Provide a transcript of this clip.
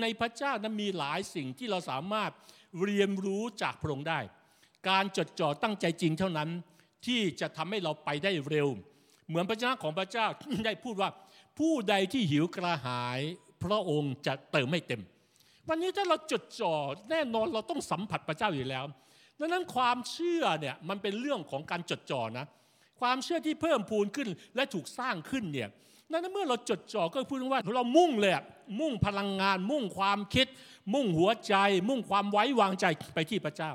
ในพระเจ้านั้นมีหลายสิ่งที่เราสามารถเรียนรู้จากพระองค์ได้ การจดจ่อตั้งใจจริงเท่านั้นที่จะทำให้เราไปได้เร็ว เหมือนพระเจ้าของพระเจ้าได้พูดว่า ผู้ใดที่หิวกระหาย พระองค์จะเติมไม่เต็ม วันนี้ถ้าเราจดจ่อแน่นอนเราต้องสัมผัสพระเจ้าอยู่แล้วดังนั้นความเชื่อเนี่ยมันเป็นเรื่องของการจดจ่อนะ ความเชื่อที่เพิ่มพูนขึ้นและถูกสร้างขึ้นเนี่ยนั้นเมื่อเราจดจ่อก็พูดว่าเรามุ่งเลยมุ่งพลังงาน มุ่งความคิด มุ่งหัวใจ มุ่งความไว้วางใจไปที่พระเจ้า